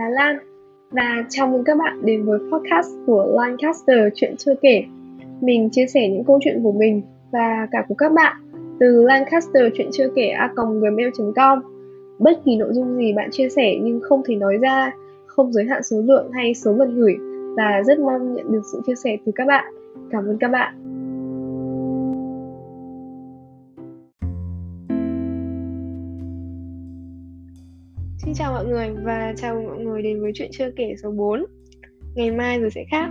là Lan và chào mừng các bạn đến với podcast của Lancaster Chuyện Chưa Kể. Mình chia sẻ những câu chuyện của mình và cả của các bạn từ Lancaster Chuyện Chưa Kể a gmail.com. Bất kỳ nội dung gì bạn chia sẻ nhưng không thể nói ra, không giới hạn số lượng hay số lần gửi và rất mong nhận được sự chia sẻ từ các bạn. Cảm ơn các bạn. Xin chào mọi người và chào mừng mọi người đến với chuyện chưa kể số 4 Ngày mai rồi sẽ khác.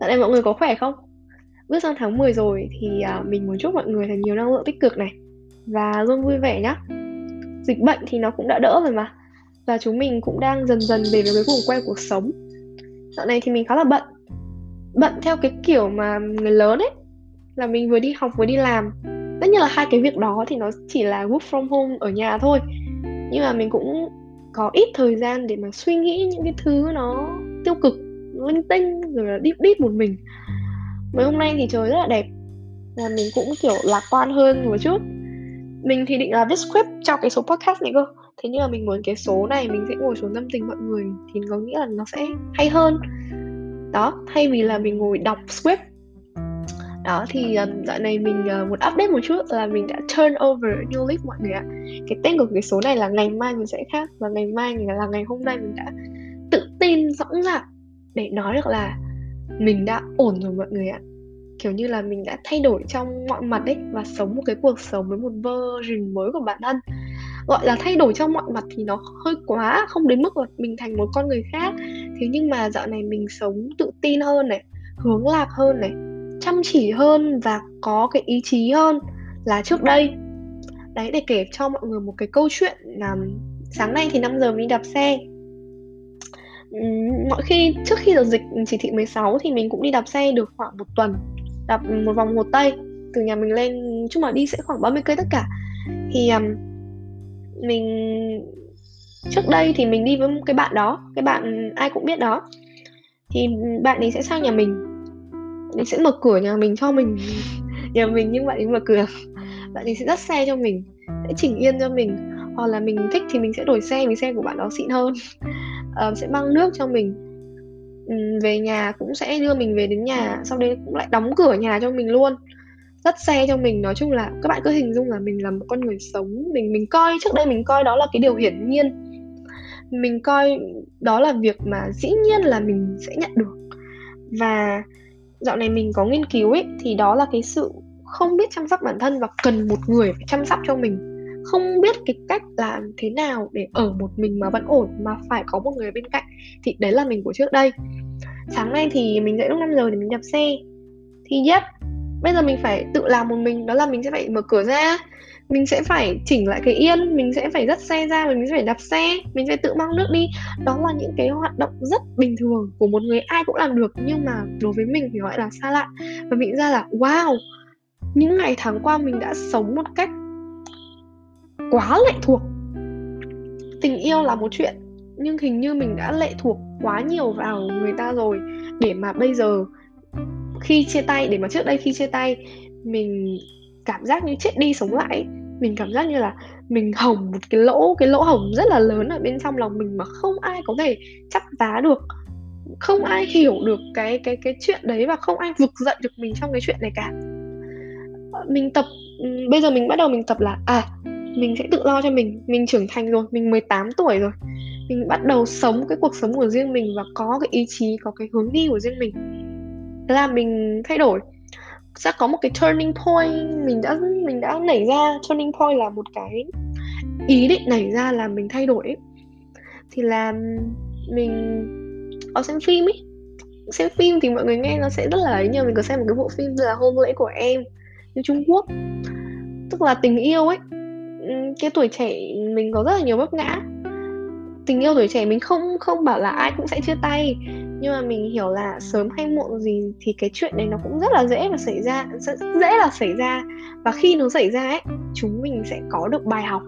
Dạo này mọi người có khỏe không? Bước sang tháng 10 rồi thì à, mình muốn chúc mọi người thật nhiều năng lượng tích cực này Và luôn vui vẻ nhá. Dịch bệnh thì nó cũng đã đỡ rồi mà Và chúng mình cũng đang dần dần về với cái vùng quay cuộc sống. Dạo này thì mình khá là bận. Bận theo cái kiểu mà người lớn ấy, Là mình vừa đi học vừa đi làm. Tất nhiên là hai cái việc đó thì nó chỉ là work from home ở nhà thôi nhưng mà mình cũng có ít thời gian để mà suy nghĩ những cái thứ nó tiêu cực, linh tinh, rồi là deep deep một mình. Mấy hôm nay thì trời rất là đẹp, và mình cũng, kiểu, lạc quan hơn một chút. Mình thì định là viết script cho cái số podcast này cơ. Thế nhưng mà mình muốn cái số này mình sẽ ngồi xuống tâm tình mọi người thì có nghĩa là nó sẽ hay hơn. Đó, thay vì là mình ngồi đọc script đó thì um, dạo này mình uh, update một chút là mình đã turn over new leaf mọi người ạ. Cái tên của cái số này là ngày mai mình sẽ khác và ngày mai là ngày hôm nay mình đã tự tin rõ ràng để nói được là mình đã ổn rồi mọi người ạ. Kiểu như là mình đã thay đổi trong mọi mặt đấy và sống một cái cuộc sống với một version mới của bản thân. Gọi là thay đổi trong mọi mặt thì nó hơi quá không đến mức là mình thành một con người khác. Thế nhưng mà dạo này mình sống tự tin hơn này hướng lạc hơn này chăm chỉ hơn và có cái ý chí hơn là trước đây. Đấy để kể cho mọi người một cái câu chuyện là sáng nay thì 5 giờ mình đạp xe. Mọi khi trước khi được dịch chỉ thị 16 thì mình cũng đi đạp xe được khoảng một tuần đạp một vòng hồ Tây từ nhà mình lên chung là đi sẽ khoảng 30 cây tất cả. Thì um, mình trước đây thì mình đi với một cái bạn đó cái bạn ai cũng biết đó. Thì bạn ấy sẽ sang nhà mình bạn sẽ mở cửa nhà mình cho mình. Nhà mình nhưng bạn ấy mở cửa. Bạn ấy sẽ dắt xe cho mình sẽ chỉnh yên cho mình. Hoặc là mình thích thì mình sẽ đổi xe vì xe của bạn đó xịn hơn. Uh, sẽ mang nước cho mình. Um, về nhà cũng sẽ đưa mình về đến nhà sau đấy cũng lại đóng cửa nhà cho mình luôn. Dắt xe cho mình. Nói chung là các bạn cứ hình dung là mình là một con người sống. Mình mình coi trước đây mình coi đó là cái điều hiển nhiên. Mình coi đó là việc mà dĩ nhiên là mình sẽ nhận được. Và dạo này mình có nghiên cứu ấy, thì đó là cái sự không biết chăm sóc bản thân và cần một người phải chăm sóc cho mình. Không biết cái cách làm thế nào để ở một mình mà vẫn ổn, mà phải có một người bên cạnh. Thì đấy là mình của trước đây. Sáng nay thì mình dậy lúc 5 giờ để mình đạp xe. Thì yep bây giờ mình phải tự làm một mình, đó là mình sẽ phải mở cửa ra mình sẽ phải chỉnh lại cái yên, mình sẽ phải dắt xe ra và mình sẽ phải đạp xe, mình sẽ tự mang nước đi. Đó là những cái hoạt động rất bình thường của một người ai cũng làm được, nhưng mà đối với mình thì gọi là xa lạ. Và mình ra là, wow, những ngày tháng qua mình đã sống một cách quá lệ thuộc. Tình yêu là một chuyện, nhưng hình như mình đã lệ thuộc quá nhiều vào người ta rồi. Để mà bây giờ khi chia tay, để mà trước đây khi chia tay, mình cảm giác như chết đi sống lại mình cảm giác như là mình hồng một cái lỗ cái lỗ hồng rất là lớn ở bên trong lòng mình mà không ai có thể chắp vá được. Không ai hiểu được cái cái cái chuyện đấy và không ai vực dậy được mình trong cái chuyện này cả. Mình tập bây giờ mình bắt đầu mình tập là à mình sẽ tự lo cho mình. Mình trưởng thành rồi mình 18 tuổi rồi. Mình bắt đầu sống cái cuộc sống của riêng mình và có cái ý chí có cái hướng đi của riêng mình. Thế là mình thay đổi sẽ có một cái turning point. Mình đã mình đã nảy ra turning point là một cái ý định nảy ra là mình thay đổi ấy. thì là mình, có xem phim ấy. Xem phim thì mọi người nghe nó sẽ rất là ấy, nhưng mình có xem một cái bộ phim là hôn lễ của em như Trung Quốc. Tức là tình yêu ấy. Cái tuổi trẻ mình có rất là nhiều vấp ngã. Tình yêu tuổi trẻ mình không không bảo là ai cũng sẽ chia tay nhưng mà mình hiểu là sớm hay muộn gì thì cái chuyện này nó cũng rất là dễ mà xảy ra rất dễ là xảy ra. Và khi nó xảy ra ấy chúng mình sẽ có được bài học.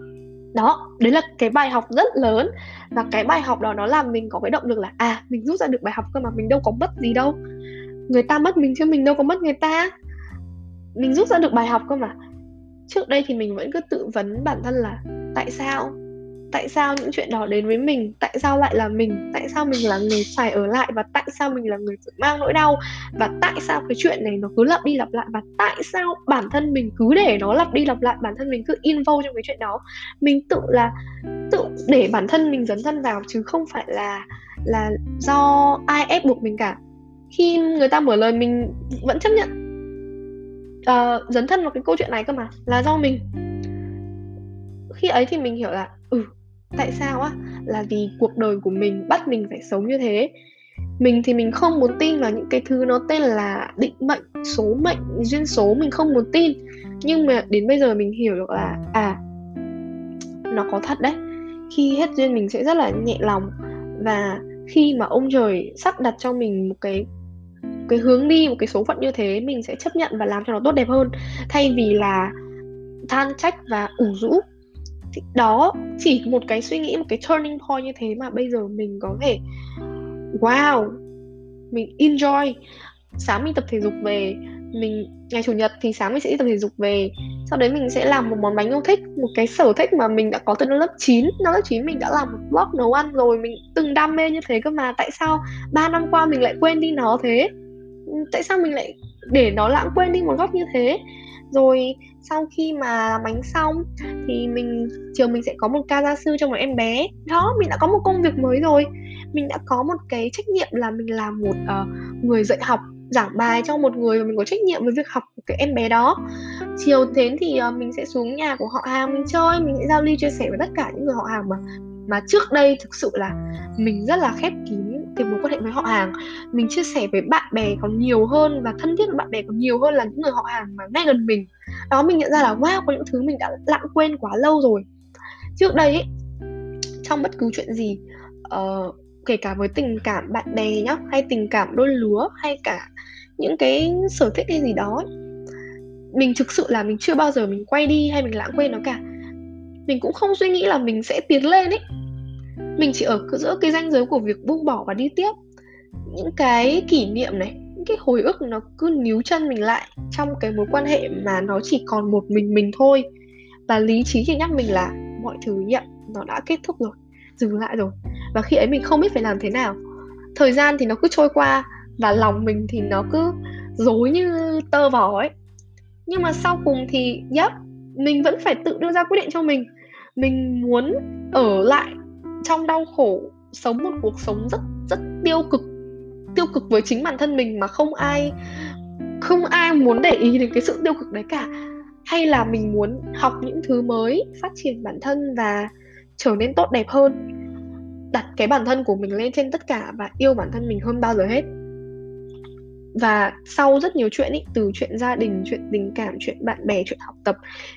Đó đấy là cái bài học rất lớn. Và cái bài học đó nó làm mình có cái động lực là à mình rút ra được bài học cơ mà mình đâu có mất gì đâu. Người ta mất mình chứ mình đâu có mất người ta. Mình rút ra được bài học cơ mà. Trước đây thì mình vẫn cứ tự vấn bản thân là tại sao tại sao những chuyện đó đến với mình? Tại sao lại là mình? Tại sao mình là người phải ở lại? Và tại sao mình là người phải mang nỗi đau? Và tại sao cái chuyện này nó cứ lặp đi lặp lại? Và tại sao bản thân mình cứ để nó lặp đi lặp lại? Bản thân mình cứ involve trong cái chuyện đó. Mình tự là tự để bản thân mình dấn thân vào chứ không phải là là do ai ép buộc mình cả. Khi người ta mở lời mình vẫn chấp nhận uh, dấn thân vào cái câu chuyện này cơ mà là do mình. Khi ấy thì mình hiểu là ừ tại sao á? Là vì cuộc đời của mình bắt mình phải sống như thế. Mình thì mình không muốn tin vào những cái thứ nó tên là định mệnh, số mệnh, duyên số, mình không muốn tin. Nhưng mà đến bây giờ mình hiểu được là à nó có thật đấy. Khi hết duyên mình sẽ rất là nhẹ lòng. Và khi mà ông trời sắp đặt cho mình một cái cái hướng đi, một cái số phận như thế, mình sẽ chấp nhận và làm cho nó tốt đẹp hơn. Thay vì là than trách và ủ rũ thì đó, chỉ một cái suy nghĩ, một cái turning point như thế mà bây giờ mình có thể, wow, mình enjoy. Sáng mình tập thể dục về, mình, ngày chủ nhật thì sáng mình sẽ đi tập thể dục về. Sau đấy mình sẽ làm một món bánh yêu thích, một cái sở thích mà mình đã có từ năm lớp 9 năm lớp 9 mình đã làm một blog nấu ăn rồi, mình từng đam mê như thế cơ mà. Tại sao 3 năm qua mình lại quên đi nó thế? Tại sao mình lại để nó lãng quên đi một góc như thế. Rồi sau khi mà làm bánh xong thì mình trường mình sẽ có một ca gia sư cho một em bé. Đó mình đã có một công việc mới rồi. Mình đã có một cái trách nhiệm là mình là một uh, người dạy học giảng bài cho một người và mình có trách nhiệm với việc học của cái em bé đó. Chiều đến thì uh, mình sẽ xuống nhà của họ hàng mình chơi mình sẽ giao lưu chia sẻ với tất cả những người họ hàng mà mà trước đây thực sự là mình rất là khép kín thì mối quan hệ với họ hàng. Mình chia sẻ với bạn bè còn nhiều hơn và thân thiết với bạn bè còn nhiều hơn là những người họ hàng mà ngay gần mình. Đó mình nhận ra là wow có những thứ mình đã lãng quên quá lâu rồi. Trước đây ấy, trong bất cứ chuyện gì uh, kể cả với tình cảm bạn bè nhá hay tình cảm đôi lứa hay cả những cái sở thích hay gì đó ấy, mình thực sự là mình chưa bao giờ mình quay đi hay mình lãng quên nó cả. Mình cũng không suy nghĩ là mình sẽ tiến lên ấy mình chỉ ở giữa cái ranh giới của việc buông bỏ và đi tiếp. Những cái kỷ niệm này, những cái hồi ức nó cứ níu chân mình lại trong cái mối quan hệ mà nó chỉ còn một mình mình thôi. Và lý trí thì nhắc mình là mọi thứ nhận nó đã kết thúc rồi, dừng lại rồi. Và khi ấy mình không biết phải làm thế nào. Thời gian thì nó cứ trôi qua và lòng mình thì nó cứ dối như tơ vò ấy. Nhưng mà sau cùng thì yep mình vẫn phải tự đưa ra quyết định cho mình. Mình muốn ở lại trong đau khổ sống một cuộc sống rất rất tiêu cực tiêu cực với chính bản thân mình mà không ai không ai muốn để ý đến cái sự tiêu cực đấy cả. Hay là mình muốn học những thứ mới, phát triển bản thân và trở nên tốt đẹp hơn, đặt cái bản thân của mình lên trên tất cả và yêu bản thân mình hơn bao giờ hết và sau rất nhiều chuyện ý, từ chuyện gia đình chuyện tình cảm chuyện bạn bè chuyện học tập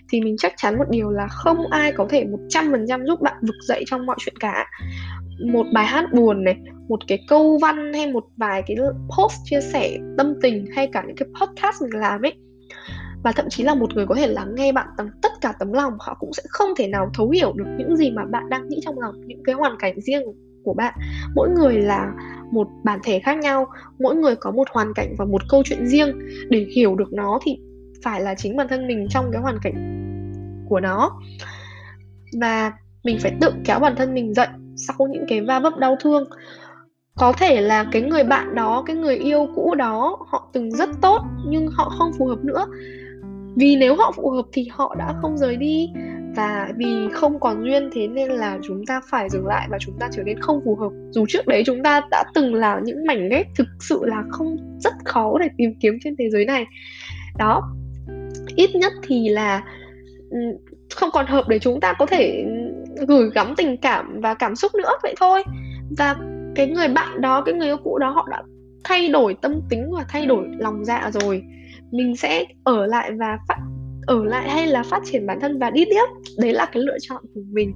thì mình chắc chắn một điều là không ai có thể một trăm phần trăm giúp bạn vực dậy trong mọi chuyện cả. Một bài hát buồn này một cái câu văn hay một vài cái post chia sẻ tâm tình hay cả những cái podcast mình làm ấy và thậm chí là một người có thể lắng nghe bạn bằng tất cả tấm lòng họ cũng sẽ không thể nào thấu hiểu được những gì mà bạn đang nghĩ trong lòng những cái hoàn cảnh riêng của bạn. Mỗi người là một bản thể khác nhau, mỗi người có một hoàn cảnh và một câu chuyện riêng. Để hiểu được nó thì phải là chính bản thân mình trong cái hoàn cảnh của nó. Và mình phải tự kéo bản thân mình dậy sau những cái va vấp đau thương. Có thể là cái người bạn đó, cái người yêu cũ đó, họ từng rất tốt nhưng họ không phù hợp nữa. Vì nếu họ phù hợp thì họ đã không rời đi và vì không còn duyên thế nên là chúng ta phải dừng lại và chúng ta trở nên không phù hợp. Dù trước đấy chúng ta đã từng là những mảnh ghép thực sự là không, rất khó để tìm kiếm trên thế giới này. Đó. Ít nhất thì là ừ, không còn hợp để chúng ta có thể ừ, gửi gắm tình cảm và cảm xúc nữa, vậy thôi. Và cái người bạn đó, cái người yêu cũ đó họ đã thay đổi tâm tính và thay đổi lòng dạ rồi. Mình sẽ ở lại và phát ở lại hay là phát triển bản thân và đi tiếp. Đấy là cái lựa chọn của mình.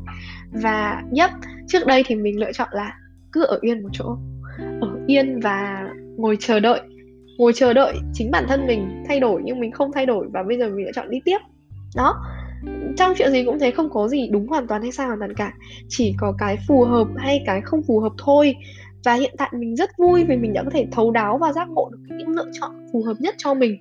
Và nhất trước đây thì mình lựa chọn là cứ ở yên một chỗ. Ở yên và ngồi chờ đợi. Ngồi chờ đợi chính bản thân mình thay đổi nhưng mình không thay đổi và bây giờ mình lựa chọn đi tiếp. Đó. Trong chuyện gì cũng thế không có gì đúng hoàn toàn hay sai hoàn toàn cả. Chỉ có cái phù hợp hay cái không phù hợp thôi. Và hiện tại mình rất vui vì mình đã có thể thấu đáo và giác ngộ được những lựa chọn phù hợp nhất cho mình.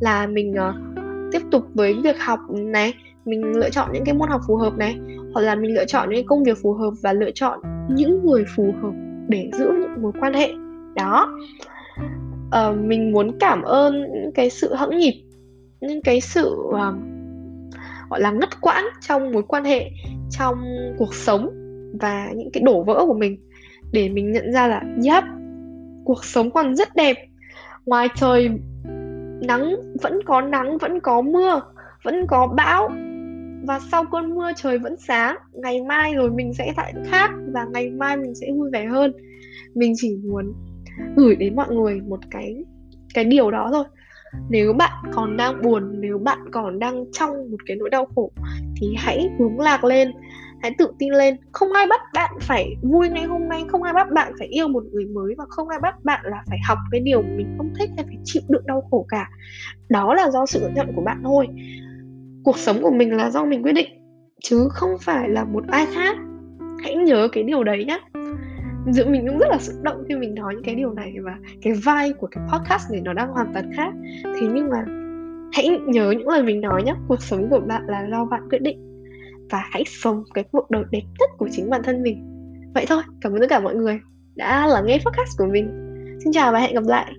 Là mình uh, tiếp tục với việc học này mình lựa chọn những cái môn học phù hợp này hoặc là mình lựa chọn những công việc phù hợp và lựa chọn những người phù hợp để giữ những mối quan hệ. Đó. À, mình muốn cảm ơn cái sự hững nhịp những cái sự uh, gọi là ngất quãng trong mối quan hệ trong cuộc sống và những cái đổ vỡ của mình để mình nhận ra là yep cuộc sống còn rất đẹp. Ngoài trời nắng, vẫn có nắng, vẫn có mưa, vẫn có bão. Và sau cơn mưa trời vẫn sáng, ngày mai rồi mình sẽ lại khác và ngày mai mình sẽ vui vẻ hơn. Mình chỉ muốn gửi đến mọi người một cái cái điều đó thôi. Nếu bạn còn đang buồn, nếu bạn còn đang trong một cái nỗi đau khổ, thì hãy hướng lạc lên hãy tự tin lên, không ai bắt bạn phải vui ngay hôm nay, không ai bắt bạn phải yêu một người mới và không ai bắt bạn là phải học cái điều mình không thích hay phải chịu đựng đau khổ cả. Đó là do sự nhận của bạn thôi. Cuộc sống của mình là do mình quyết định, chứ không phải là một ai khác. Hãy nhớ cái điều đấy nhé giữa mình cũng rất là xúc động khi mình nói những cái điều này và cái vai của cái podcast này nó đang hoàn toàn khác. Thế nhưng mà hãy nhớ những lời mình nói nhé cuộc sống của bạn là do bạn quyết định và hãy sống cái cuộc đời đẹp nhất của chính bản thân mình. Vậy thôi, cảm ơn tất cả mọi người đã lắng nghe podcast của mình. Xin chào và hẹn gặp lại.